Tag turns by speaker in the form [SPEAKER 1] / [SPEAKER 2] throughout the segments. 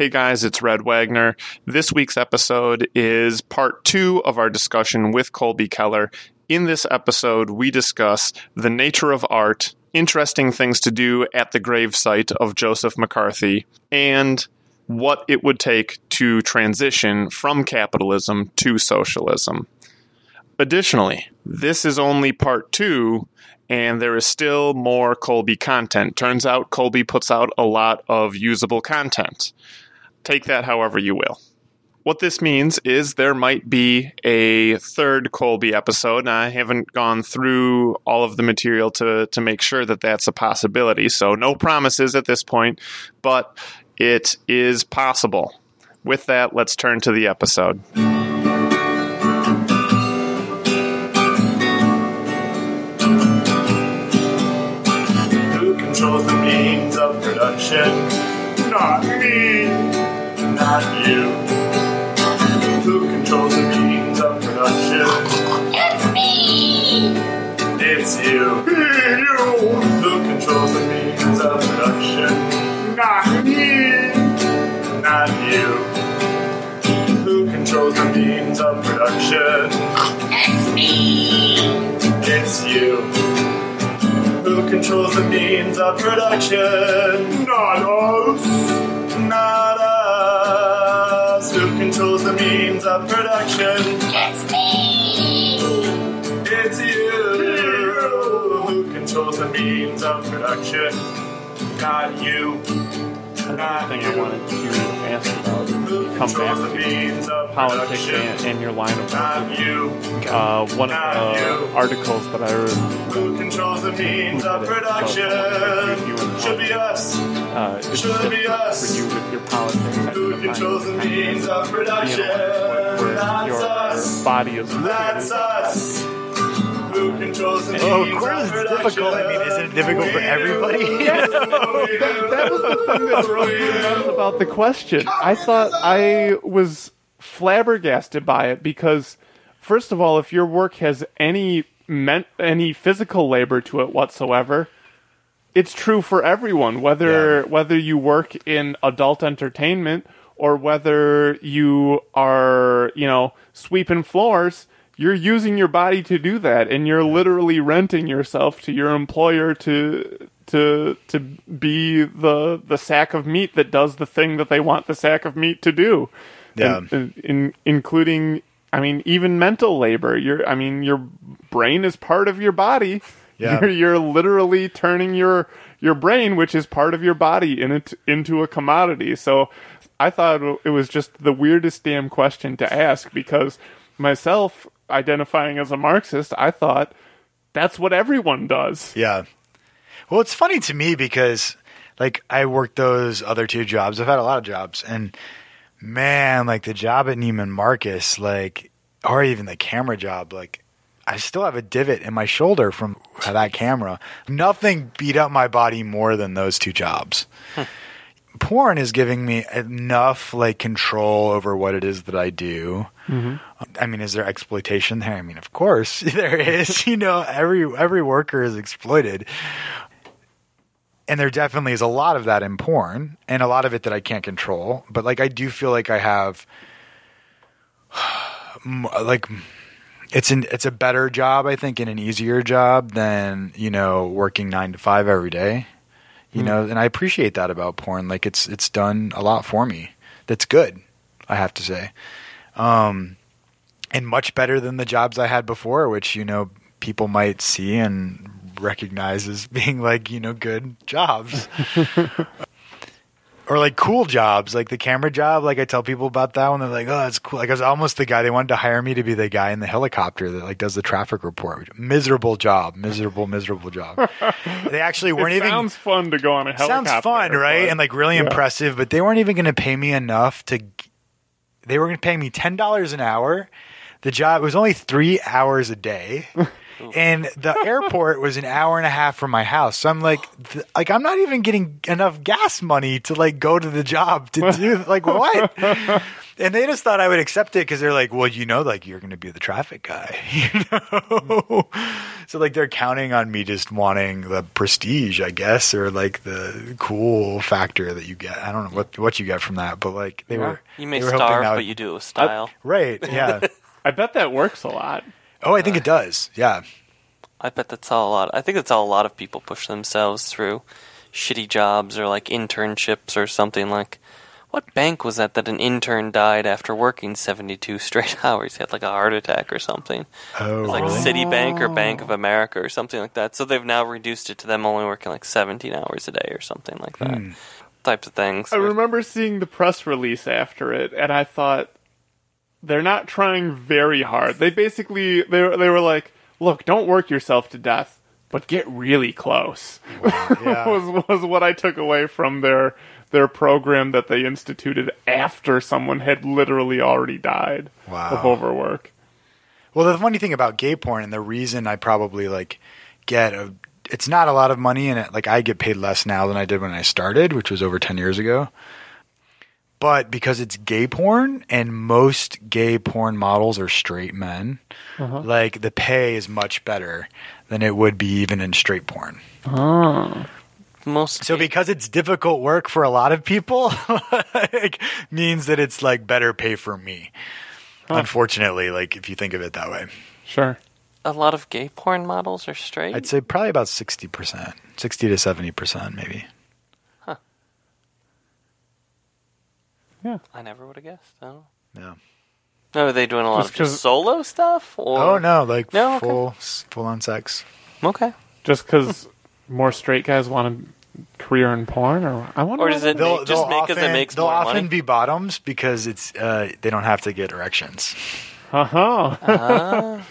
[SPEAKER 1] Hey guys, it's Red Wagner. This week's episode is part two of our discussion with Colby Keller. In this episode, we discuss the nature of art, interesting things to do at the gravesite of Joseph McCarthy, and what it would take to transition from capitalism to socialism. Additionally, this is only part two, and there is still more Colby content. Turns out Colby puts out a lot of usable content. Take that however you will. What this means is there might be a third Colby episode. Now, I haven't gone through all of the material to, to make sure that that's a possibility, so no promises at this point, but it is possible. With that, let's turn to the episode.
[SPEAKER 2] Who controls the means of production? Not not you. Who controls the means of production?
[SPEAKER 3] It's me!
[SPEAKER 2] It's you. You. Who controls the means of production? Not me, not you. Who controls the means of production?
[SPEAKER 3] It's me!
[SPEAKER 2] It's you. Who controls the means of production? Not us. Controls the means of production?
[SPEAKER 3] It's me!
[SPEAKER 2] It's you. Who controls the means of production? Not you. Not
[SPEAKER 1] thing I
[SPEAKER 2] you.
[SPEAKER 1] wanted to ask about.
[SPEAKER 2] Who
[SPEAKER 1] Come back to politics and, and your line of work. Uh, one of the articles that I
[SPEAKER 2] Who controls the means of production? Should be us.
[SPEAKER 1] uh,
[SPEAKER 2] Should be us.
[SPEAKER 1] for you with your politics.
[SPEAKER 2] Who controls the means of production? That's us.
[SPEAKER 1] body is
[SPEAKER 2] That's us. Who controls the
[SPEAKER 4] Oh, of course it's difficult. I mean, isn't it difficult for everybody?
[SPEAKER 1] that was the thing that me nuts about the question. I thought I was flabbergasted by it because, first of all, if your work has any meant any physical labor to it whatsoever, it's true for everyone. Whether whether you work in adult entertainment or whether you are, you know, sweeping floors. You're using your body to do that, and you're literally renting yourself to your employer to to to be the the sack of meat that does the thing that they want the sack of meat to do.
[SPEAKER 4] Yeah.
[SPEAKER 1] And- and- in, including I mean even mental labor. Your I mean your brain is part of your body.
[SPEAKER 4] Yeah.
[SPEAKER 1] You're, you're literally turning your your brain, which is part of your body, in it into a commodity. So I thought it was just the weirdest damn question to ask because myself identifying as a Marxist, I thought that's what everyone does.
[SPEAKER 4] yeah. Well, it's funny to me because, like, I worked those other two jobs. I've had a lot of jobs, and man, like the job at Neiman Marcus, like, or even the camera job, like, I still have a divot in my shoulder from that camera. Nothing beat up my body more than those two jobs. Porn is giving me enough like control over what it is that I do. Mm-hmm. I mean, is there exploitation there? I mean, of course there is. you know, every every worker is exploited. And there definitely is a lot of that in porn and a lot of it that I can't control, but like I do feel like I have like it's an it's a better job I think and an easier job than, you know, working 9 to 5 every day. You know, and I appreciate that about porn. Like it's it's done a lot for me. That's good, I have to say. Um and much better than the jobs I had before, which you know people might see and recognize as being like you know good jobs, or like cool jobs, like the camera job. Like I tell people about that one, they're like, "Oh, that's cool." Like I was almost the guy they wanted to hire me to be the guy in the helicopter that like does the traffic report. Miserable job, miserable, miserable job. they actually weren't
[SPEAKER 1] it
[SPEAKER 4] even
[SPEAKER 1] sounds fun to go on a helicopter.
[SPEAKER 4] sounds fun, right?
[SPEAKER 1] but-
[SPEAKER 4] And like really
[SPEAKER 1] yeah.
[SPEAKER 4] impressive, but they weren't even going to pay me enough to. They were going to pay me ten dollars an hour. The job it was only three hours a day, and the airport was an hour and a half from my house. So I'm like, th- like I'm not even getting enough gas money to like go to the job to do like what? And they just thought I would accept it because they're like, well, you know, like you're going to be the traffic guy, you know. so like they're counting on me just wanting the prestige, I guess, or like the cool factor that you get. I don't know what what you get from that, but like they were
[SPEAKER 5] You may
[SPEAKER 4] they were
[SPEAKER 5] starve,
[SPEAKER 4] that
[SPEAKER 5] but you do it with style.
[SPEAKER 4] right, yeah.
[SPEAKER 1] I bet that works a lot.
[SPEAKER 4] Oh, I think it does. Yeah.
[SPEAKER 5] I bet that's how a lot. I think that's how a lot of people push themselves through shitty jobs or like internships or something like. What bank was that that an intern died after working seventy-two straight hours? He had like a heart attack or something.
[SPEAKER 4] Oh,
[SPEAKER 5] It was like
[SPEAKER 4] really?
[SPEAKER 5] Citibank or Bank of America or something like that. So they've now reduced it to them only working like seventeen hours a day or something like that.
[SPEAKER 4] Hmm.
[SPEAKER 5] Types of things.
[SPEAKER 1] I remember seeing the press release after it, and I thought they're not trying very hard. They basically they were- they were like, "Look, don't work yourself to death, but get really close."
[SPEAKER 4] Yeah.
[SPEAKER 1] was was what I took away from their their program that they instituted after someone had literally already died
[SPEAKER 4] Wow.
[SPEAKER 1] of overwork.
[SPEAKER 4] Well, the funny thing about gay porn, and the reason I probably like get a, it's not a lot of money, and it, like I get paid less now than I did when I started, which was over ten years ago. But because it's gay porn, and most gay porn models are straight men, uh-huh. like the pay is much better than it would be even in straight porn. Oh.
[SPEAKER 5] most.
[SPEAKER 4] So because it's difficult work for a lot of people, like, means that it's like better pay for me. Unfortunately, like if you think of it that way.
[SPEAKER 1] Sure.
[SPEAKER 5] a lot of gay porn models are straight.
[SPEAKER 4] I'd say probably about sixty percent, sixty to seventy percent, maybe.
[SPEAKER 5] I never would have guessed. No.
[SPEAKER 4] Yeah.
[SPEAKER 5] No, are they doing a lot
[SPEAKER 1] Just
[SPEAKER 5] of just
[SPEAKER 1] 'cause-
[SPEAKER 5] solo stuff? Or
[SPEAKER 4] Oh no, like
[SPEAKER 5] No, okay.
[SPEAKER 4] full full on sex.
[SPEAKER 5] Okay.
[SPEAKER 1] Just because more straight guys want a career in porn, or I wonder.
[SPEAKER 5] Or
[SPEAKER 1] why
[SPEAKER 5] does
[SPEAKER 1] that-
[SPEAKER 5] it make, just make because it
[SPEAKER 4] often,
[SPEAKER 5] makes
[SPEAKER 4] they'll
[SPEAKER 5] more
[SPEAKER 4] often
[SPEAKER 5] money?
[SPEAKER 4] be bottoms because it's uh, they don't have to get erections
[SPEAKER 1] Uh-huh.
[SPEAKER 5] Ah.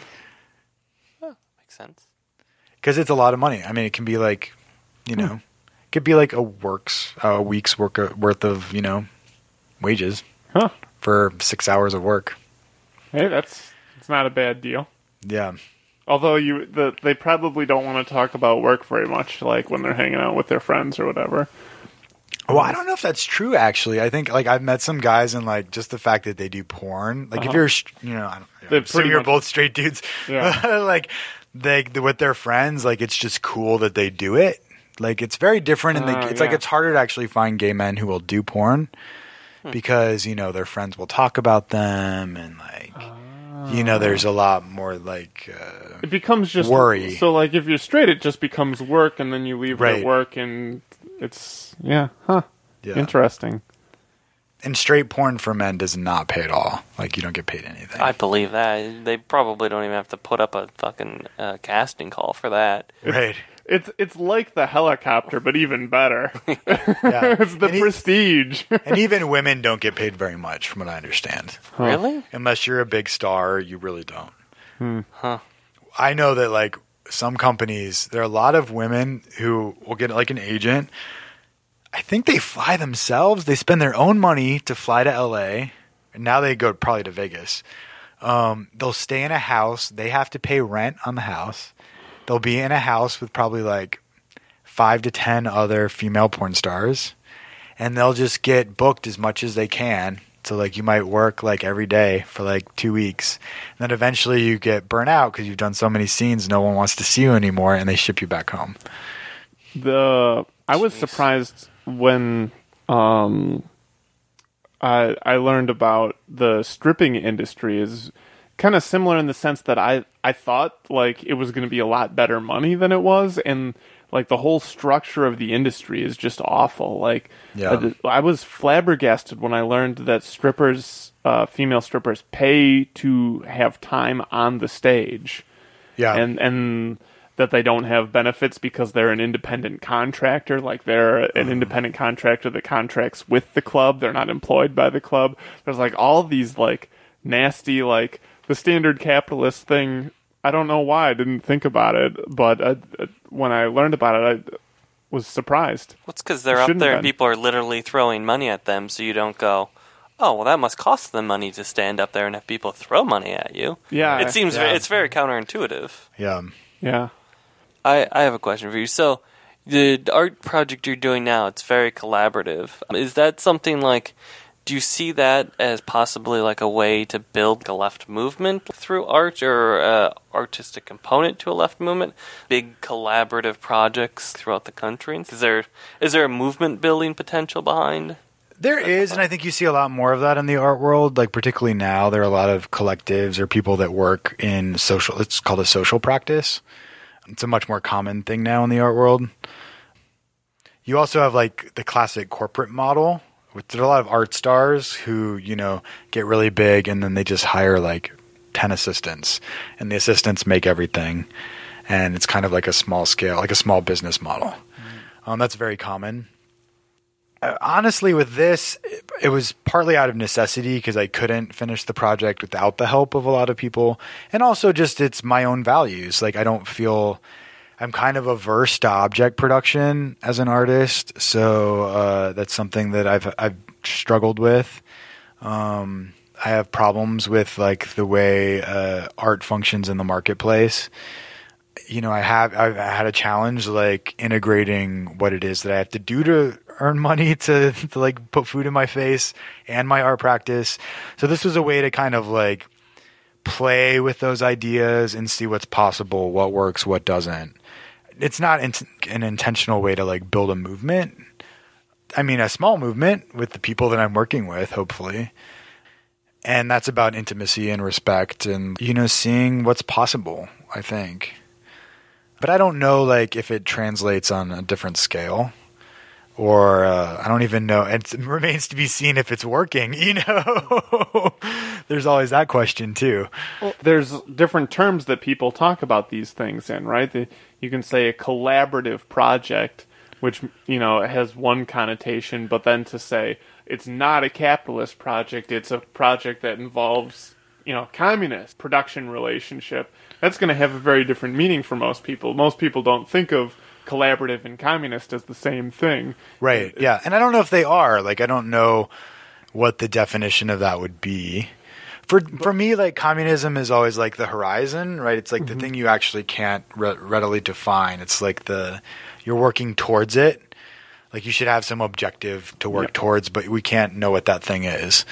[SPEAKER 5] Oh, makes sense.
[SPEAKER 4] because it's a lot of money. I mean, it can be like, you know, it could be like a works a week's work worth of you know wages
[SPEAKER 1] Huh.
[SPEAKER 4] for six hours of work.
[SPEAKER 1] Hey, that's it's not a bad deal.
[SPEAKER 4] Yeah.
[SPEAKER 1] Although you, the, they probably don't want to talk about work very much, like when they're hanging out with their friends or whatever.
[SPEAKER 4] Well, I don't know if that's true. Actually, I think like I've met some guys and like just the fact that they do porn. Like if
[SPEAKER 1] Uh-huh.
[SPEAKER 4] you're, you know, I don't,
[SPEAKER 1] They
[SPEAKER 4] I'm you're both straight dudes.
[SPEAKER 1] Yeah.
[SPEAKER 4] like they with their friends, like it's just cool that they do it. Like it's very different, and they,
[SPEAKER 1] Uh,
[SPEAKER 4] it's like it's harder to actually find gay men who will do porn
[SPEAKER 1] Hmm.
[SPEAKER 4] because you know their friends will talk about them and like you know there's a lot more like uh,
[SPEAKER 1] It becomes just
[SPEAKER 4] Worry.
[SPEAKER 1] So, like, if you're straight, it just becomes work, and then you leave it
[SPEAKER 4] Right.
[SPEAKER 1] at work, and it's yeah, huh?
[SPEAKER 4] yeah.
[SPEAKER 1] Interesting.
[SPEAKER 4] and straight porn for men does not pay at all. Like you don't get paid anything.
[SPEAKER 5] I believe that. They probably don't even have to put up a fucking uh, casting call for that.
[SPEAKER 4] right.
[SPEAKER 1] It's it's like the helicopter, but even better.
[SPEAKER 4] Yeah.
[SPEAKER 1] it's the
[SPEAKER 4] And e-
[SPEAKER 1] prestige.
[SPEAKER 4] and even women don't get paid very much, from what I understand.
[SPEAKER 5] Really?
[SPEAKER 4] Unless you're a big star, you really don't.
[SPEAKER 5] Huh.
[SPEAKER 4] I know that like some companies, there are a lot of women who will get like an agent. I think they fly themselves. They spend their own money to fly to LA. And now they go probably to Vegas. Um, they'll stay in a house. They have to pay rent on the house. They'll be in a house with probably like five to ten other female porn stars, and they'll just get booked as much as they can. So like you might work like every day for like two weeks, and then eventually you get burnt out because you've done so many scenes, no one wants to see you anymore, and they ship you back home.
[SPEAKER 1] the I was
[SPEAKER 5] Jeez.
[SPEAKER 1] surprised when um I I learned about the stripping industry is kind of similar in the sense that I I thought like it was going to be a lot better money than it was and like the whole structure of the industry is just awful. Like
[SPEAKER 4] Yeah.
[SPEAKER 1] I, I was flabbergasted when I learned that strippers uh, female strippers pay to have time on the stage.
[SPEAKER 4] Yeah,
[SPEAKER 1] and and that they don't have benefits because they're an independent contractor like they're an
[SPEAKER 4] Uh-huh.
[SPEAKER 1] independent contractor that contracts with the club. They're not employed by the club. There's like all these like nasty like the standard capitalist thing i don't know why i didn't think about it but uh, uh, when i learned about it i was surprised
[SPEAKER 5] What's because they're up there and people are literally throwing money at them, so you don't go, oh, well, that must cost them money to stand up there and have people throw money at you.
[SPEAKER 1] yeah
[SPEAKER 5] It seems
[SPEAKER 4] Yeah.
[SPEAKER 5] it's very counterintuitive.
[SPEAKER 4] yeah.
[SPEAKER 1] Yeah.
[SPEAKER 5] I, I have a question for you. So, the art project you're doing now, it's very collaborative. Is that something like, do you see that as possibly like a way to build a left movement through art or a artistic component to a left movement? Big collaborative projects throughout the country? Is there is there a movement building potential behind?
[SPEAKER 4] There is, and I think you see a lot more of that in the art world. Like particularly now, there are a lot of collectives or people that work in social. It's called a social practice. It's a much more common thing now in the art world. You also have like the classic corporate model. Which are a lot of art stars who you know get really big, and then they just hire like ten assistants, and the assistants make everything, and it's kind of like a small scale, like a small business model. Um, that's very common. Uh, honestly with this it, it was partly out of necessity because i couldn't finish the project without the help of a lot of people and also just it's my own values. Like i don't feel i'm kind of averse to object production as an artist so uh, that's something that i've i've struggled with. Um, i have problems with like the way uh, art functions in the marketplace you know, I have I've had a challenge like integrating what it is that I have to do to earn money to to like put food in my face and my art practice. So this was a way to kind of like play with those ideas and see what's possible, what works, what doesn't. It's not in- an intentional way to like build a movement. I mean, a small movement with the people that I'm working with, hopefully. And that's about intimacy and respect and, you know, seeing what's possible, I think but I don't know like if it translates on a different scale or uh, I don't even know. It remains to be seen if it's working. You know, there's always that question too.
[SPEAKER 1] Well, there's different terms that people talk about these things in, right? The, you can say a collaborative project, which you know has one connotation, but then to say it's not a capitalist project, it's a project that involves you know communist production relationship. That's going to have a very different meaning for most people. Most people don't think of collaborative and communist as the same thing.
[SPEAKER 4] Right. Yeah. And I don't know if they are. Like, I don't know what the definition of that would be. For for me, like communism is always like the horizon, right? It's like the mm-hmm. thing you actually can't re- readily define. It's like the you're working towards it. Like you should have some objective to work
[SPEAKER 1] Yep.
[SPEAKER 4] towards, but we can't know what that thing is.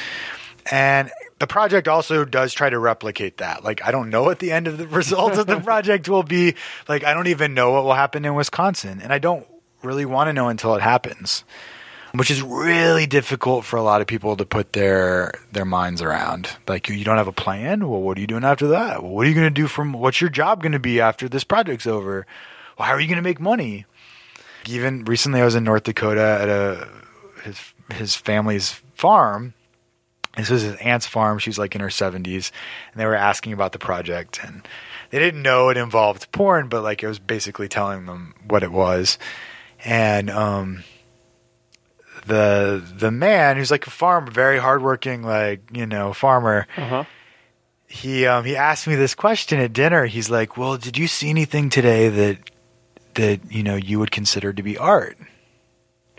[SPEAKER 4] And the project also does try to replicate that. Like I don't know what the end of the results of the project will be. Like I don't even know what will happen in Wisconsin, and I don't really want to know until it happens which is really difficult for a lot of people to put their their minds around. Like you don't have a plan. Well, what are you doing after that? Well, what are you going to do from? What's your job going to be after this project's over? Well, how are you going to make money? Even recently, I was in North Dakota at a his his family's farm. This was his aunt's farm. She's like in her seventies, and they were asking about the project, and they didn't know it involved porn, but like it was basically telling them what it was, and um the the man who's like a farmer, very hardworking, like you know, farmer.
[SPEAKER 1] Uh-huh.
[SPEAKER 4] He um he asked me this question at dinner. He's like, "Well, did you see anything today that that you know you would consider to be art?"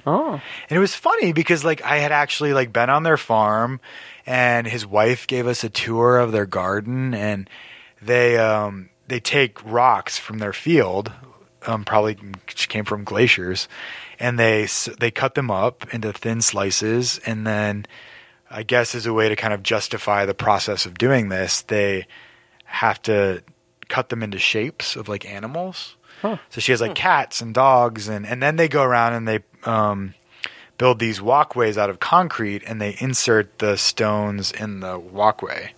[SPEAKER 1] Oh.
[SPEAKER 4] And it was funny because like I had actually like been on their farm and his wife gave us a tour of their garden and they um they take rocks from their field um probably came from glaciers and they they cut them up into thin slices and then I guess as a way to kind of justify the process of doing this they have to cut them into shapes of like animals so she has like cats and dogs, and and then they go around and they um, build these walkways out of concrete, and they insert the stones in the walkway.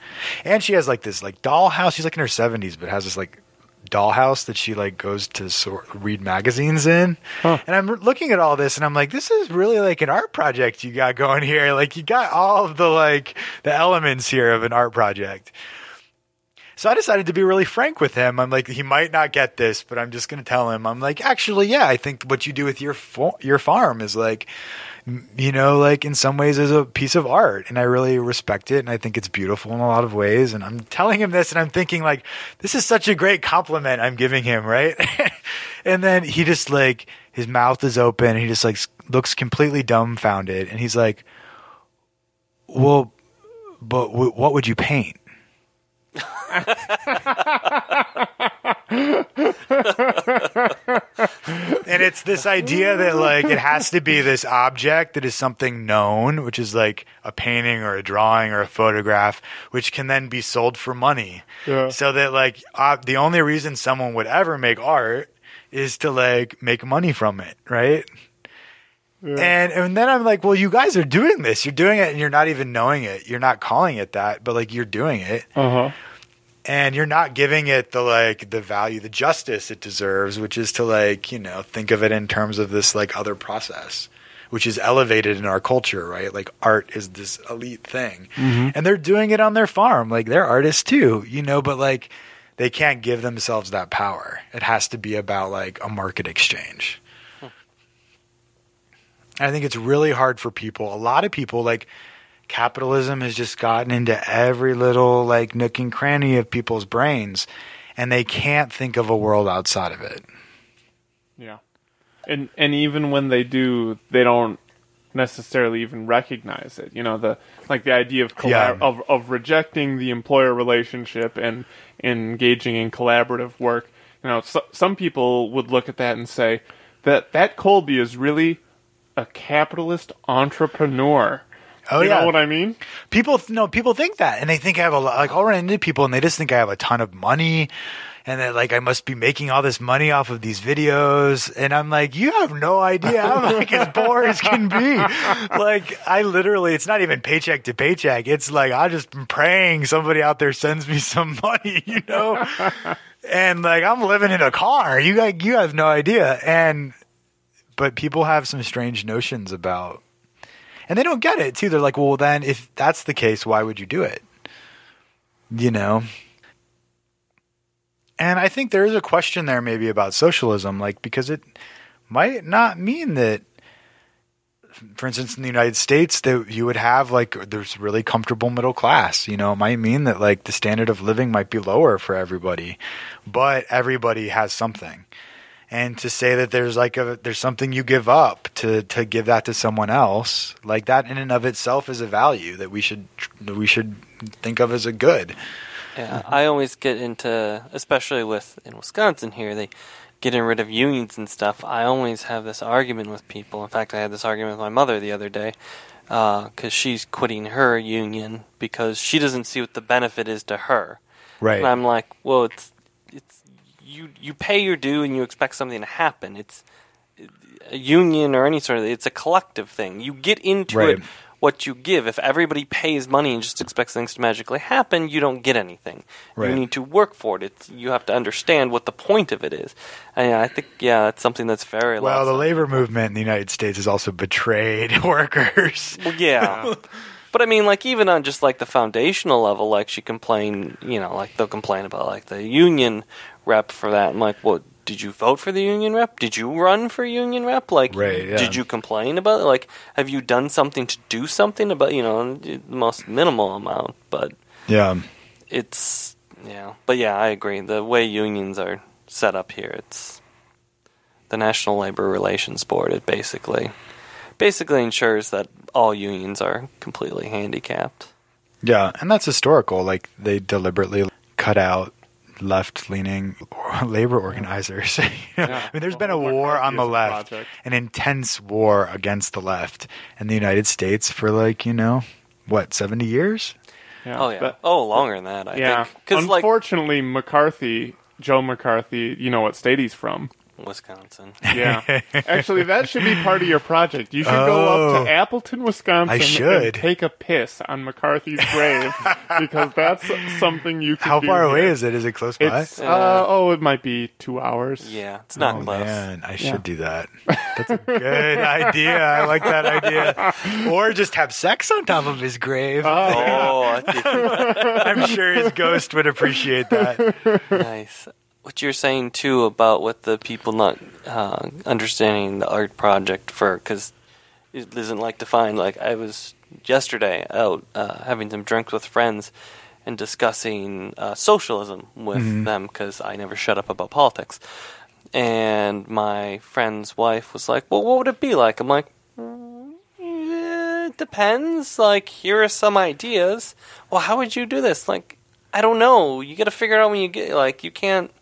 [SPEAKER 4] And she has like this like dollhouse. She's like in her seventies, but has this like dollhouse that she like goes to sort read magazines in. And I'm looking at all this, and I'm like, this is really like an art project you got going here. Like you got all of the like the elements here of an art project. So I decided to be really frank with him. I'm like, he might not get this, but I'm just going to tell him. I'm like, actually, yeah, I think what you do with your fo- your farm is like, you know, like in some ways is a piece of art, and I really respect it, and I think it's beautiful in a lot of ways. And I'm telling him this, and I'm thinking like, this is such a great compliment I'm giving him, right? and then he just like his mouth is open, he just like looks completely dumbfounded, and he's like, well, but w- what would you paint? and it's this idea that like it has to be this object that is something known, which is like a painting or a drawing or a photograph, which can then be sold for money.
[SPEAKER 1] Yeah.
[SPEAKER 4] So that like uh, the only reason someone would ever make art is to like make money from it, right? And and then I'm like, well, you guys are doing this. You're doing it, and you're not even knowing it. You're not calling it that, but like you're doing it.
[SPEAKER 1] Uh huh.
[SPEAKER 4] and you're not giving it the like the value the justice it deserves which is to like you know think of it in terms of this like other process which is elevated in our culture right? Like art is this elite thing. And they're doing it on their farm. Like they're artists too you know but like they can't give themselves that power. It has to be about like a market exchange I think it's really hard for people. A lot of people like capitalism has just gotten into every little like nook and cranny of people's brains and they can't think of a world outside of it.
[SPEAKER 1] Yeah. And and even when they do, they don't necessarily even recognize it. You know, the like the idea of collab-
[SPEAKER 4] Yeah.
[SPEAKER 1] of of rejecting the employer relationship and engaging in collaborative work. You know, so, some people would look at that and say that that Colby is really a capitalist entrepreneur.
[SPEAKER 4] Oh
[SPEAKER 1] you
[SPEAKER 4] yeah.
[SPEAKER 1] know what I mean?
[SPEAKER 4] people no people think that and they think I have a lot like I'll run into people and they just think I have a ton of money and that like I must be making all this money off of these videos and I'm like you have no idea I'm like as poor as can be like I literally it's not even paycheck to paycheck it's like I just am praying somebody out there sends me some money you know and like I'm living in a car you got you have no idea and but people have some strange notions about and they don't get it too. They're like, well, then if that's the case, why would you do it? You know? And I think there is a question there maybe about socialism, like, because it might not mean that, for instance, in the United States, that you would have like, there's really comfortable middle class. You know, it might mean that like the standard of living might be lower for everybody, but everybody has something and to say that there's like a there's something you give up to to give that to someone else like that in and of itself is a value that we should that we should think of as a good
[SPEAKER 5] Yeah, I always get into, especially with in Wisconsin here, they getting rid of unions and stuff. I always have this argument with people. In fact, I had this argument with my mother the other day uh, because she's quitting her union because she doesn't see what the benefit is to her.
[SPEAKER 4] right
[SPEAKER 5] And I'm like, well, it's you you pay your due and you expect something to happen. It's a union or any sort of it's a collective thing. You get into
[SPEAKER 4] Right.
[SPEAKER 5] it what you give. If everybody pays money and just expects things to magically happen, you don't get anything.
[SPEAKER 4] Right.
[SPEAKER 5] You need to work for it. It's, you have to understand what the point of it is. And I think yeah, it's something that's very
[SPEAKER 4] well the labor movement in the united states has also betrayed workers
[SPEAKER 5] Well, yeah. But I mean, like even on just like the foundational level, like she complained, you know, like they'll complain about like the union rep for that. I'm like, well, did you vote for the union rep? Did you run for union rep? Like,
[SPEAKER 4] Right, yeah.
[SPEAKER 5] did you complain about it? Like, have you done something to do something about, you know, the most minimal amount? But
[SPEAKER 4] yeah
[SPEAKER 5] it's, yeah. But yeah, I agree. The way unions are set up here, it's the National Labor Relations Board. It basically, basically ensures that all unions are completely handicapped.
[SPEAKER 4] yeah and that's historical like they deliberately cut out left-leaning labor organizers. You know?
[SPEAKER 1] Yeah.
[SPEAKER 4] I mean, there's
[SPEAKER 1] The
[SPEAKER 4] been a war on the left,
[SPEAKER 1] project.
[SPEAKER 4] an intense war against the left in the United States for like you know what seventy years.
[SPEAKER 1] Yeah.
[SPEAKER 5] Oh yeah.
[SPEAKER 1] But-
[SPEAKER 5] oh, longer than that. I
[SPEAKER 1] yeah.
[SPEAKER 5] think because like
[SPEAKER 1] Unfortunately, McCarthy, Joe McCarthy, you know what state he's from.
[SPEAKER 5] Wisconsin.
[SPEAKER 1] Yeah. Actually, that should be part of your project. You should go up
[SPEAKER 4] Oh.
[SPEAKER 1] to Appleton, Wisconsin,
[SPEAKER 4] I
[SPEAKER 1] and take a piss on McCarthy's grave because that's something you can
[SPEAKER 4] How
[SPEAKER 1] do
[SPEAKER 4] far away
[SPEAKER 1] here.
[SPEAKER 4] is it? Is it close by?
[SPEAKER 1] It's uh, oh, it might be two hours.
[SPEAKER 5] Yeah, it's not
[SPEAKER 4] oh
[SPEAKER 5] close.
[SPEAKER 4] man, I should
[SPEAKER 1] Yeah.
[SPEAKER 4] do that. That's a good idea. I like that idea. Or just have sex on top of his grave.
[SPEAKER 5] Oh, I think,
[SPEAKER 4] I'm sure his ghost would appreciate that.
[SPEAKER 5] nice. What you're saying too about with the people not uh, understanding the art project for because it isn't like defined. Like I was yesterday out uh, having some drinks with friends and discussing uh, socialism with them because I never shut up about politics. And my friend's wife was like, "Well, what would it be like?" I'm like, "Mm, "It depends. Like, here are some ideas. Well, how would you do this? Like, I don't know. You got to figure it out when you get like you can't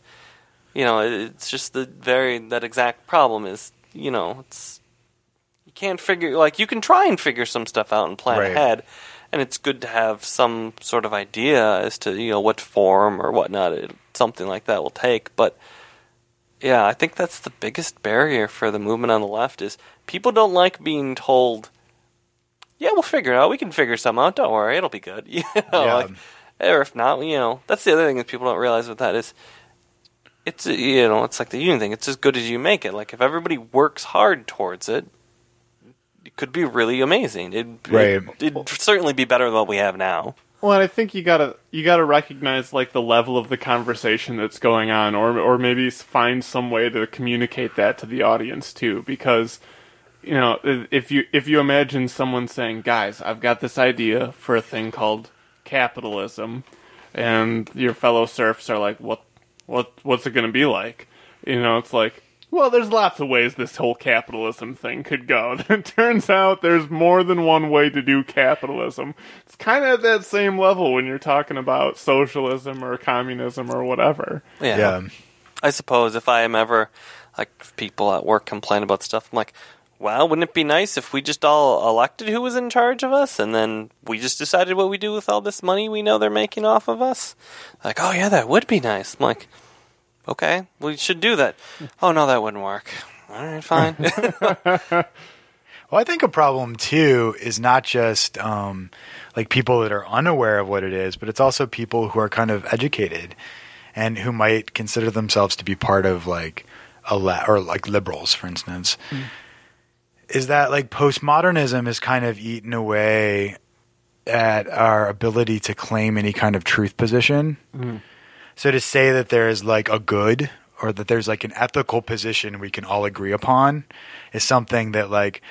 [SPEAKER 5] You know, it's just the very that exact problem is you know it's you can't figure like you can try and figure some stuff out and plan
[SPEAKER 4] Right.
[SPEAKER 5] ahead, and it's good to have some sort of idea as to you know what form or whatnot it, something like that will take, but. Yeah, I think that's the biggest barrier for the movement on the left is people don't like being told, "Yeah, we'll figure it out. We can figure something out. Don't worry, it'll be good." You know,
[SPEAKER 4] Yeah.
[SPEAKER 5] like, or if not, you know, that's the other thing that people don't realize with that is, it's you know, it's like the union thing. It's as good as you make it. Like if everybody works hard towards it, it could be really amazing. It'd,
[SPEAKER 4] Right.
[SPEAKER 5] it, it'd certainly be better than what we have now.
[SPEAKER 1] Well, and I think you gotta you gotta recognize like the level of the conversation that's going on, or or maybe find some way to communicate that to the audience too, because you know if you if you imagine someone saying, "Guys, I've got this idea for a thing called capitalism," and your fellow serfs are like, "What what what's it gonna be like?" You know, it's like. Well, there's lots of ways this whole capitalism thing could go. It turns out there's more than one way to do capitalism. It's kind of at that same level when you're talking about socialism or communism or whatever.
[SPEAKER 5] Yeah.
[SPEAKER 4] Yeah.
[SPEAKER 5] I suppose if I am ever like people at work complain about stuff, I'm like, well, wouldn't it be nice if we just all elected who was in charge of us, and then we just decided what we do with all this money we know they're making off of us? Like, oh yeah, that would be nice. I'm like, okay, we should do that. Oh no, that wouldn't work. All right, fine.
[SPEAKER 4] Well, I think a problem too is not just um, like people that are unaware of what it is, but it's also people who are kind of educated and who might consider themselves to be part of like a la- or like liberals, for instance. Is that like postmodernism has kind of eaten away at our ability to claim any kind of truth position. Mm-hmm. So to say that there is like a good or that there's like an ethical position we can all agree upon is something that like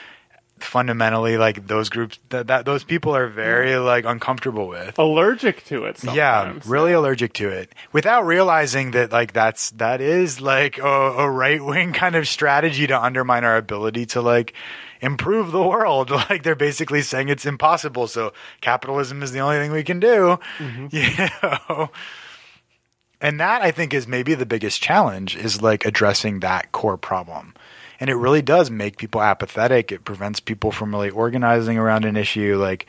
[SPEAKER 4] fundamentally like those groups that, that those people are very like uncomfortable with.
[SPEAKER 1] Allergic to it
[SPEAKER 4] Yeah, really allergic to it without realizing that like that's that is like a, a right wing kind of strategy to undermine our ability to like improve the world. Like they're basically saying it's impossible, so capitalism is the only thing we can do. Mm-hmm. You know. And that I think is maybe the biggest challenge is like addressing that core problem. And it really does make people apathetic. It prevents people from really organizing around an issue. Like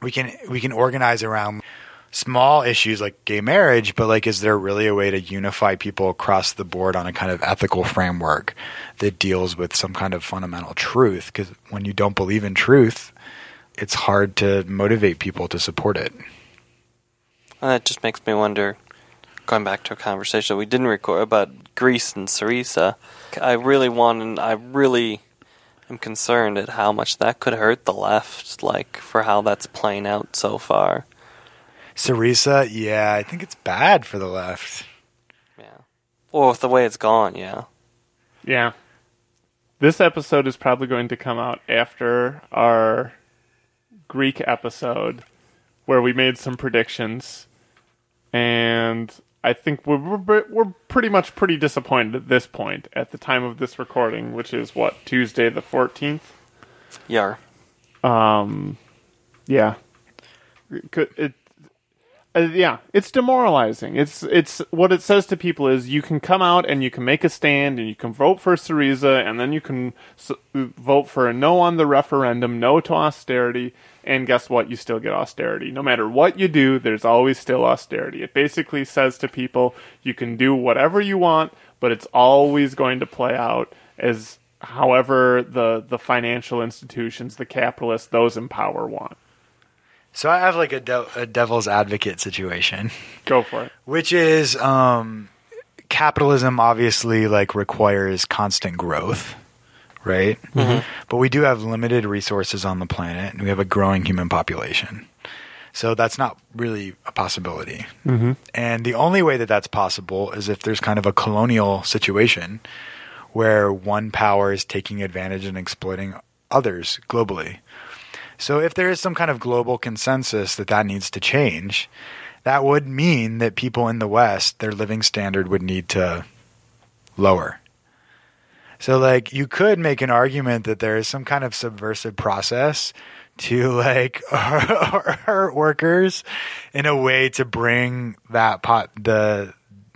[SPEAKER 4] we can we can organize around small issues like gay marriage, but like is there really a way to unify people across the board on a kind of ethical framework that deals with some kind of fundamental truth? Because when you don't believe in truth, it's hard to motivate people to support it.
[SPEAKER 5] Uh, and that just makes me wonder. Going back to a conversation that we didn't record about Greece and Syriza, I really want, and I really am concerned at how much that could hurt the left, like for how that's playing out so far.
[SPEAKER 4] Syriza, yeah, I think it's bad for the left.
[SPEAKER 5] Yeah, or with the way it's gone. Yeah,
[SPEAKER 1] Yeah. This episode is probably going to come out after our Greek episode where we made some predictions. And I think we're, we're, we're pretty much pretty disappointed at this point at the time of this recording, which is what, Tuesday the 14th?
[SPEAKER 5] Yar.
[SPEAKER 1] Yeah. Um, it, could- it, uh, yeah, it's demoralizing. It's it's what it says to people is you can come out and you can make a stand and you can vote for Syriza and then you can s- vote for a no on the referendum, no to austerity, and guess what? You still get austerity. No matter what you do, there's always still austerity. It basically says to people you can do whatever you want, but it's always going to play out as however the the financial institutions, the capitalists, those in power want.
[SPEAKER 4] So I have like a, de- a devil's advocate situation.
[SPEAKER 1] Go for it.
[SPEAKER 4] which is um, capitalism obviously like requires constant growth right? But we do have limited resources on the planet and we have a growing human population. So that's not really a possibility. And the only way that that's possible is if there's kind of a colonial situation where one power is taking advantage and exploiting others globally so if there is some kind of global consensus that that needs to change, that would mean that people in the West, their living standard would need to lower. So like you could make an argument that there is some kind of subversive process to like hurt workers in a way to bring that pot the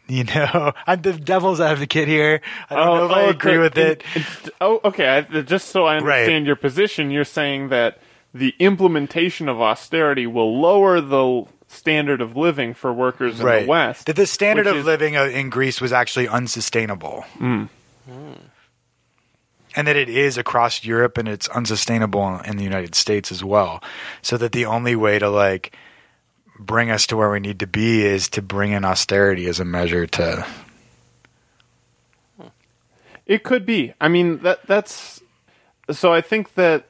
[SPEAKER 4] You know, I'm the devil's advocate here. I don't oh, know if I oh,
[SPEAKER 1] agree
[SPEAKER 4] with it.
[SPEAKER 1] And- oh, okay. I, just so I
[SPEAKER 4] Right.
[SPEAKER 1] understand your position, you're saying that the implementation of austerity will lower the standard of living for workers in
[SPEAKER 4] right.
[SPEAKER 1] the West.
[SPEAKER 4] That the standard of
[SPEAKER 1] is-
[SPEAKER 4] living uh, in Greece was actually unsustainable. And that it is across Europe and it's unsustainable in the United States as well. So that the only way to like bring us to where we need to be is to bring in austerity as a measure to
[SPEAKER 1] It could be. I mean, that that's so. I think that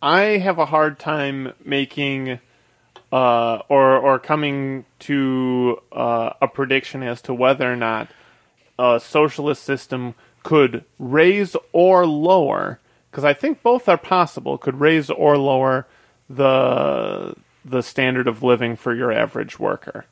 [SPEAKER 1] I have a hard time making uh, or or coming to uh, a prediction as to whether or not a socialist system could raise or lower. Because I think both are possible. Could raise or lower the the standard of living for your average worker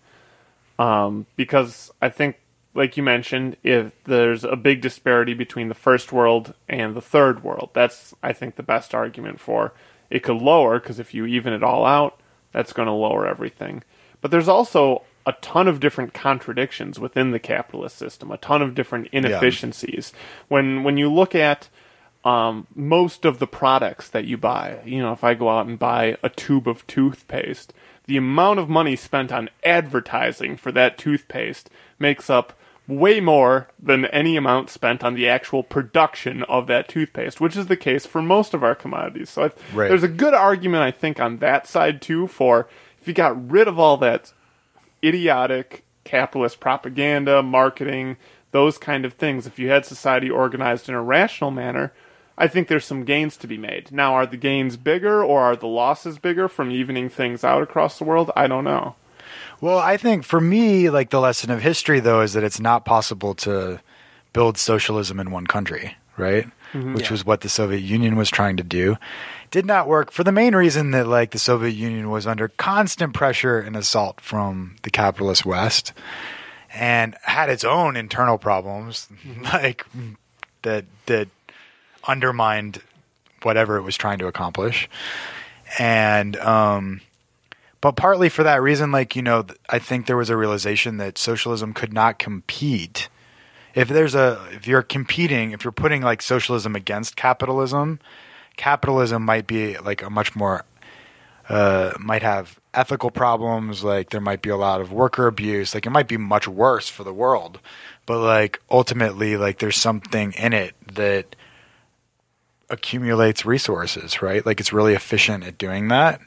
[SPEAKER 1] um, because I think, like you mentioned, if there's a big disparity between the first world and the third world, that's I think the best argument for it could lower because if you even it all out, that's going to lower everything. But there's also a ton of different contradictions within the capitalist system, a ton of different inefficiencies. When when you look at um, most of the products that you buy. You know, if I go out and buy a tube of toothpaste, the amount of money spent on advertising for that toothpaste makes up way more than any amount spent on the actual production of that toothpaste, which is the case for most of our commodities. So I,
[SPEAKER 4] Right.
[SPEAKER 1] there's a good argument, I think, on that side too for if you got rid of all that idiotic capitalist propaganda, marketing, those kind of things. If you had society organized in a rational manner, I think there's some gains to be made. Now, are the gains bigger or are the losses bigger from evening things out across the world? I don't know.
[SPEAKER 4] Well, I think for me, like the lesson of history, though, is that it's not possible to build socialism in one country, right? Which was what the Soviet Union was trying to do. Did not work for the main reason that, like, the Soviet Union was under constant pressure and assault from the capitalist West and had its own internal problems, like that that undermined whatever it was trying to accomplish. And um, but partly for that reason, like you know, I think there was a realization that socialism could not compete. If there's a, if you're competing, if you're putting like socialism against capitalism, capitalism might be like a much more, uh, might have ethical problems. Like there might be a lot of worker abuse. Like it might be much worse for the world. But like ultimately, like there's something in it that accumulates resources, right? Like it's really efficient at doing that.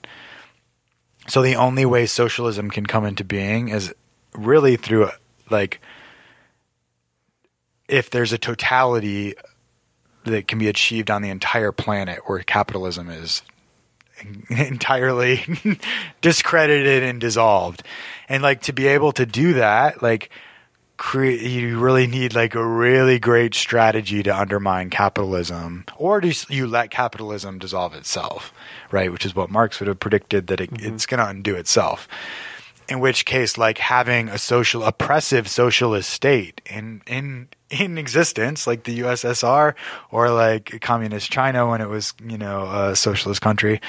[SPEAKER 4] So the only way socialism can come into being is really through like if there's a totality that can be achieved on the entire planet where capitalism is entirely discredited and dissolved. And like to be able to do that, like create you really need like a really great strategy to undermine capitalism or do you let capitalism dissolve itself right? Which is what marx would have predicted that it, mm-hmm. it's going to undo itself. In which case like having a social oppressive socialist state in in in existence like the USSR or like communist China when it was you know a socialist country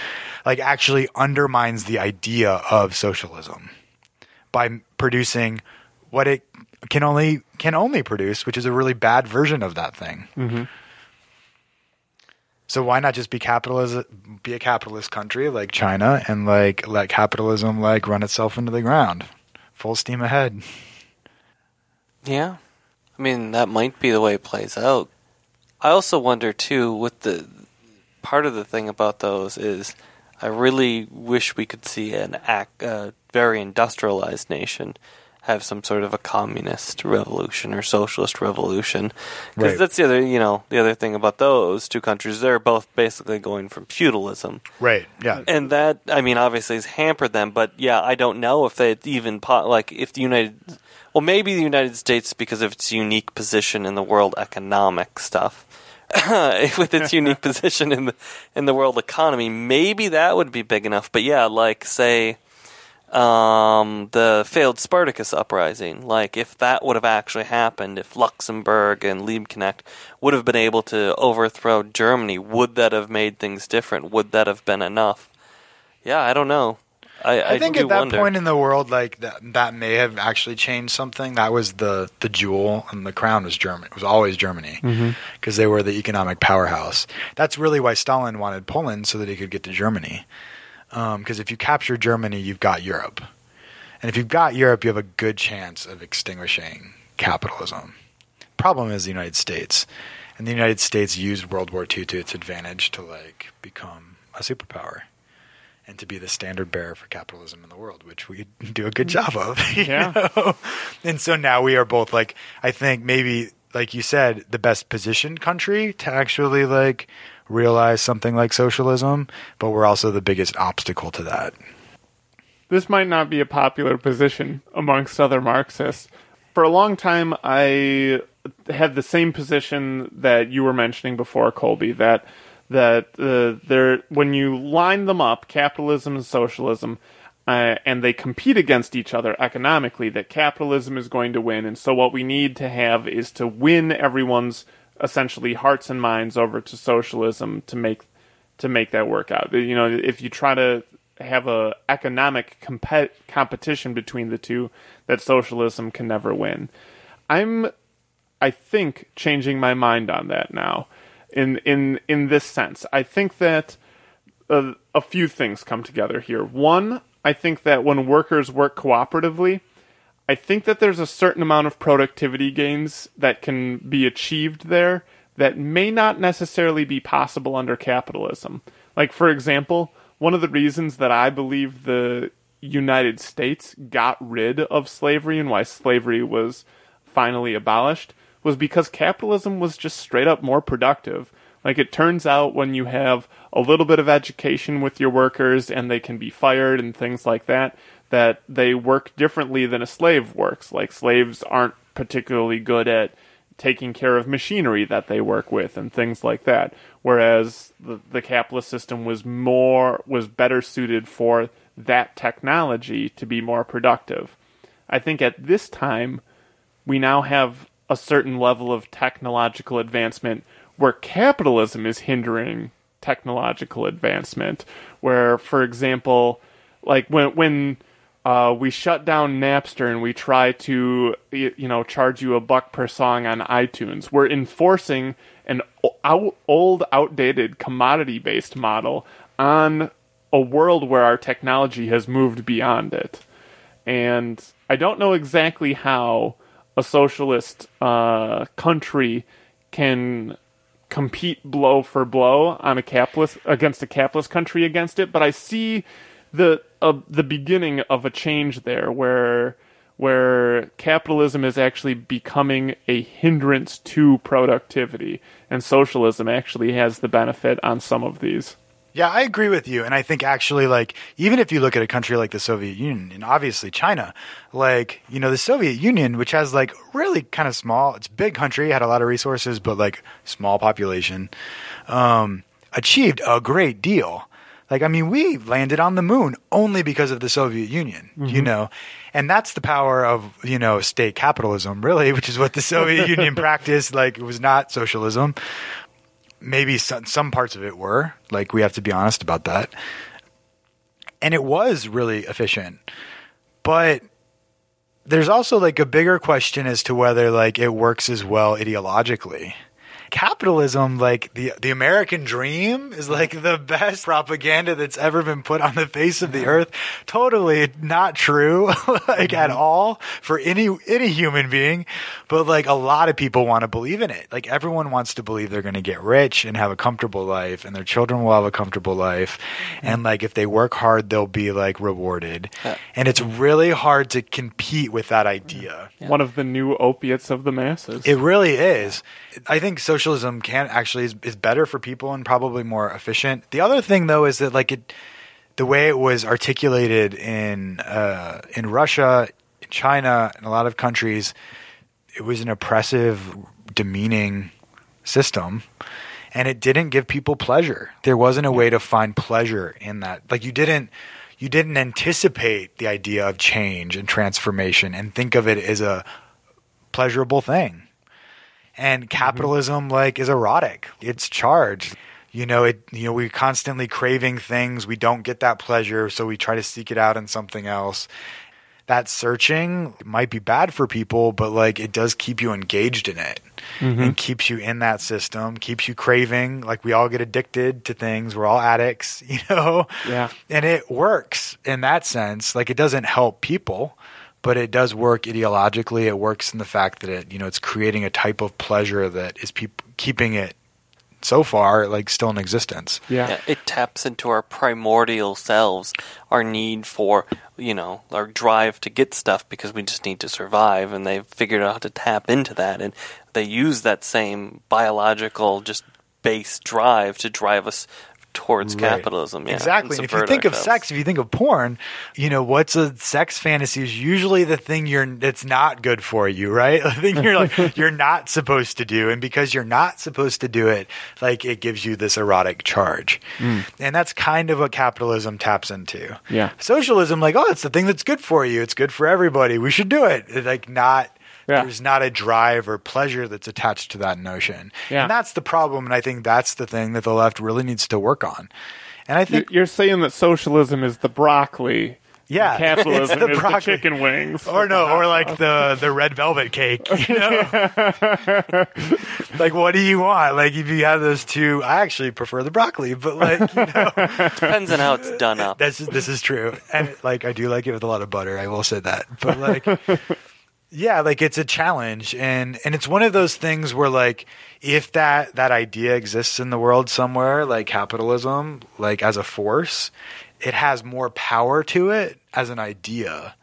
[SPEAKER 4] like actually undermines the idea of socialism by producing what it can only can only produce, which is a really bad version of that thing. Mm-hmm. So why not just be capitalist, be a capitalist country like China, and like let capitalism like run itself into the ground, full steam ahead?
[SPEAKER 5] Yeah. I mean, that might be the way it plays out. I also wonder too with the part of the thing about those is I really wish we could see an act, a very industrialized nation have some sort of a communist revolution or socialist revolution because
[SPEAKER 4] Right.
[SPEAKER 5] that's the other you know the other thing about those two countries they're both basically going from feudalism
[SPEAKER 4] Right. Yeah.
[SPEAKER 5] and that I mean obviously has hampered them. But yeah, I don't know if they even po- like if the United, well maybe the United States because of its unique position in the world economic stuff. with its unique position in the in the world economy, maybe that would be big enough. But yeah, like say um, the failed Spartacus uprising, like if that would have actually happened, if Luxemburg and Liebknecht would have been able to overthrow Germany, would that have made things different? Would that have been enough? Yeah, I don't know. I, I,
[SPEAKER 4] I think at that
[SPEAKER 5] wonder.
[SPEAKER 4] point in the world, like that, that may have actually changed something. That was the the jewel, and the crown was German. It was always Germany because they were the economic powerhouse. That's really why Stalin wanted Poland so that he could get to Germany. Um, because if you capture Germany, you've got Europe, and if you've got Europe, you have a good chance of extinguishing capitalism. Problem is the United States, and the United States used World War II to its advantage to like become a superpower and to be the standard bearer for capitalism in the world, which we do a good job of.
[SPEAKER 1] Yeah.
[SPEAKER 4] know? And so now we are both like, I think maybe, like you said, the best positioned country to actually like realize something like socialism, but we're also the biggest obstacle to that.
[SPEAKER 1] this might not be a popular position amongst other Marxists. For a long time, I had the same position that you were mentioning before, Colby. That that uh, there, when you line them up, capitalism and socialism, uh, and they compete against each other economically, that capitalism is going to win. And so, what we need to have is to win everyone's essentially hearts and minds over to socialism to make to make that work out. You know, if you try to have a economic compet- competition between the two, that socialism can never win. I'm, I think, changing my mind on that now. In in in this sense, I think that uh, a few things come together here. One, I think that when workers work cooperatively, I think that there's a certain amount of productivity gains that can be achieved there that may not necessarily be possible under capitalism. Like, for example, one of the reasons that I believe the United States got rid of slavery and why slavery was finally abolished was because capitalism was just straight up more productive. Like it turns out when you have a little bit of education with your workers and they can be fired and things like that, that they work differently than a slave works. Like slaves aren't particularly good at taking care of machinery that they work with and things like that. Whereas the, the capitalist system was more was better suited for that technology to be more productive. I think at this time we now have a certain level of technological advancement where capitalism is hindering technological advancement. Where, for example, like when when uh, we shut down Napster and we try to you know charge you a buck per song on iTunes, we're enforcing an out, old, outdated commodity-based model on a world where our technology has moved beyond it. And I don't know exactly how a socialist uh, country can compete blow for blow on a capitalist against a capitalist country against it, but I see the uh, the beginning of a change there where where capitalism is actually becoming a hindrance to productivity and socialism actually has the benefit on some of these.
[SPEAKER 4] Yeah, I agree with you. And I think actually, like, even if you look at a country like the Soviet Union and obviously China, like, you know, the Soviet Union, which has like really kind of small, it's a big country, had a lot of resources, but like small population, um, achieved a great deal. Like, I mean, we landed on the moon only because of the Soviet Union, you mm-hmm. know, and that's the power of, you know, state capitalism, really, which is what the Soviet Union practiced. Like, it was not socialism. Maybe some, some parts of it were. Like we have to be honest about that. And it was really efficient. But there's also like a bigger question as to whether like it works as well ideologically capitalism like the the american dream is like the best propaganda that's ever been put on the face of the earth. Totally not true like at mm-hmm. all for any any human being but like a lot of people want to believe in it. Like everyone wants to believe they're going to get rich and have a comfortable life and their children will have a comfortable life mm-hmm. and like if they work hard they'll be like rewarded.
[SPEAKER 5] Yeah.
[SPEAKER 4] and it's really hard to compete with that idea. Mm-hmm.
[SPEAKER 1] One of the new opiates of the masses.
[SPEAKER 4] it really is. I think socialism can actually is, is better for people and probably more efficient. The other thing though is that like it, the way it was articulated in uh, in Russia, in China, in a lot of countries, it was an oppressive, demeaning system. And it didn't give people pleasure. There wasn't a way to find pleasure in that. Like you didn't you didn't anticipate the idea of change and transformation and think of it as a pleasurable thing. And mm-hmm. capitalism like is erotic. It's charged. You know, it. You know, we're constantly craving things. We don't get that pleasure, so we try to seek it out in something else. That searching might be bad for people, but like it does keep you engaged in it mm-hmm. and keeps you in that system, keeps you craving. Like we all get addicted to things. We're all addicts, you know?
[SPEAKER 1] Yeah.
[SPEAKER 4] And it works in that sense. Like it doesn't help people, but it does work ideologically. It works in the fact that it, you know, it's creating a type of pleasure that is peop- keeping it so far like still in existence.
[SPEAKER 1] Yeah.
[SPEAKER 5] Yeah, it taps into our primordial selves, our need for, you know, our drive to get stuff because we just need to survive, and they've figured out how to tap into that, and they use that same biological, just base drive to drive us towards
[SPEAKER 4] Right.
[SPEAKER 5] Capitalism. Yeah,
[SPEAKER 4] exactly. if you think of sex, if you think of porn, you know what's a sex fantasy is usually the thing you're that's not good for you, right? The thing you're like you're not supposed to do, and because you're not supposed to do it, like it gives you this erotic charge, mm. and that's kind of what capitalism taps into.
[SPEAKER 1] Yeah.
[SPEAKER 4] socialism, like oh, it's the thing that's good for you. It's good for everybody. We should do it. Like not.
[SPEAKER 1] Yeah.
[SPEAKER 4] There's not a drive or pleasure that's attached to that notion.
[SPEAKER 1] Yeah.
[SPEAKER 4] And that's the problem. And I think that's the thing that the left really needs to work on. And I think
[SPEAKER 1] You're saying that socialism is the broccoli.
[SPEAKER 4] Yeah,
[SPEAKER 1] capitalism
[SPEAKER 4] it's the
[SPEAKER 1] is
[SPEAKER 4] broccoli.
[SPEAKER 1] the chicken wings.
[SPEAKER 4] or no, or like the the red velvet cake. You know, like what do you want? Like if you have those two, I actually prefer the broccoli, but like you know,
[SPEAKER 5] depends on how it's done up.
[SPEAKER 4] that's this is true, and like I do like it with a lot of butter. I will say that, but like. Yeah, like it's a challenge and and it's one of those things where like if that that idea exists in the world somewhere like capitalism like as a force, it has more power to it as an idea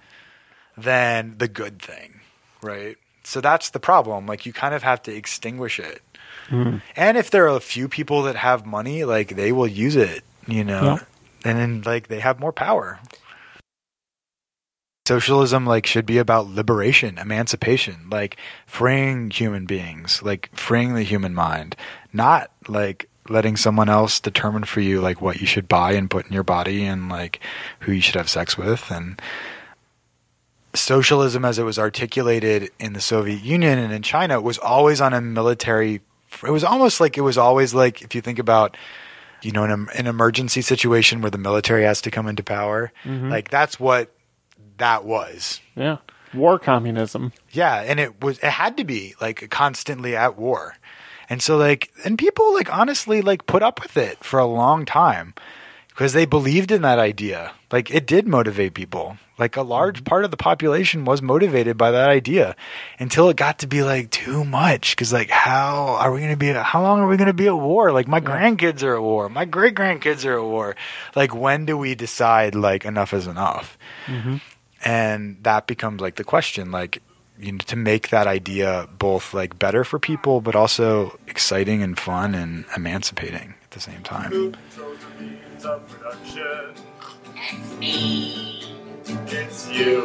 [SPEAKER 4] than the good thing, right? So that's the problem. Like you kind of have to extinguish it. Hmm. And if there are a few people that have money, like they will use it, you know.
[SPEAKER 1] Yeah.
[SPEAKER 4] And then like they have more power. Socialism like should be about liberation, emancipation, like freeing human beings, like freeing the human mind, not like letting someone else determine for you like what you should buy and put in your body and like who you should have sex with. And socialism as it was articulated in the Soviet Union and in China was always on a military it was almost like it was always like if you think about you know an, an emergency situation where the military has to come into power mm-hmm. like that's what that was
[SPEAKER 1] Yeah. War communism.
[SPEAKER 4] yeah, and it was it had to be like constantly at war. And so like and people like honestly like put up with it for a long time because they believed in that idea. Like it did motivate people. Like a large part of the population was motivated by that idea until it got to be like too much cuz like how are we going to be how long are we going to be at war? Like my grandkids are at war. My great grandkids are at war. Like when do we decide like enough is enough? Mm-hmm. And that becomes like the question like you know to make that idea both like better for people but also exciting and fun and emancipating at the same time
[SPEAKER 2] Who controls the means of production?
[SPEAKER 3] It's me.
[SPEAKER 2] It's you.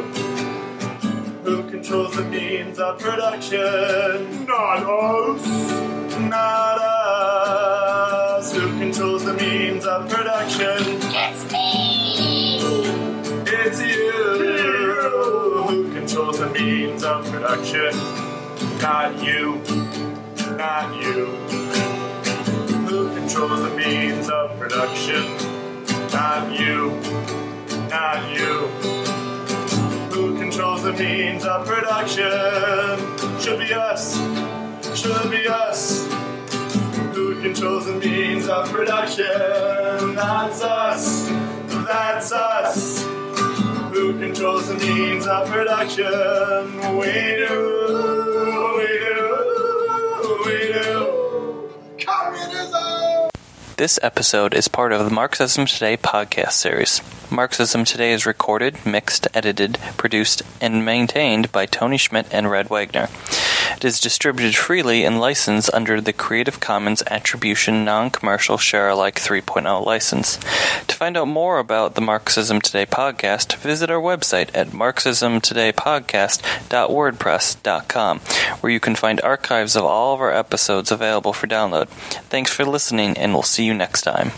[SPEAKER 2] Who controls the means of production? Not us. Not us. Who controls the means of production?
[SPEAKER 3] It's me.
[SPEAKER 2] Production? Not you. Not you. Who controls the means of production? Not you. Not you. Who controls the means of production? Should be us. Should be us. Who controls the means of production? That's us. That's us. Who controls the means of production? We do. We do. We do. Communism!
[SPEAKER 5] This episode is part of the Marxism Today podcast series. Marxism Today is recorded, mixed, edited, produced, and maintained by Tony Schmidt and Red Wagner. It is distributed freely and licensed under the Creative Commons Attribution Non Commercial Share Alike 3.0 license. To find out more about the Marxism Today podcast, visit our website at marxismtodaypodcast.wordpress.com, where you can find archives of all of our episodes available for download. Thanks for listening, and we'll see you next time.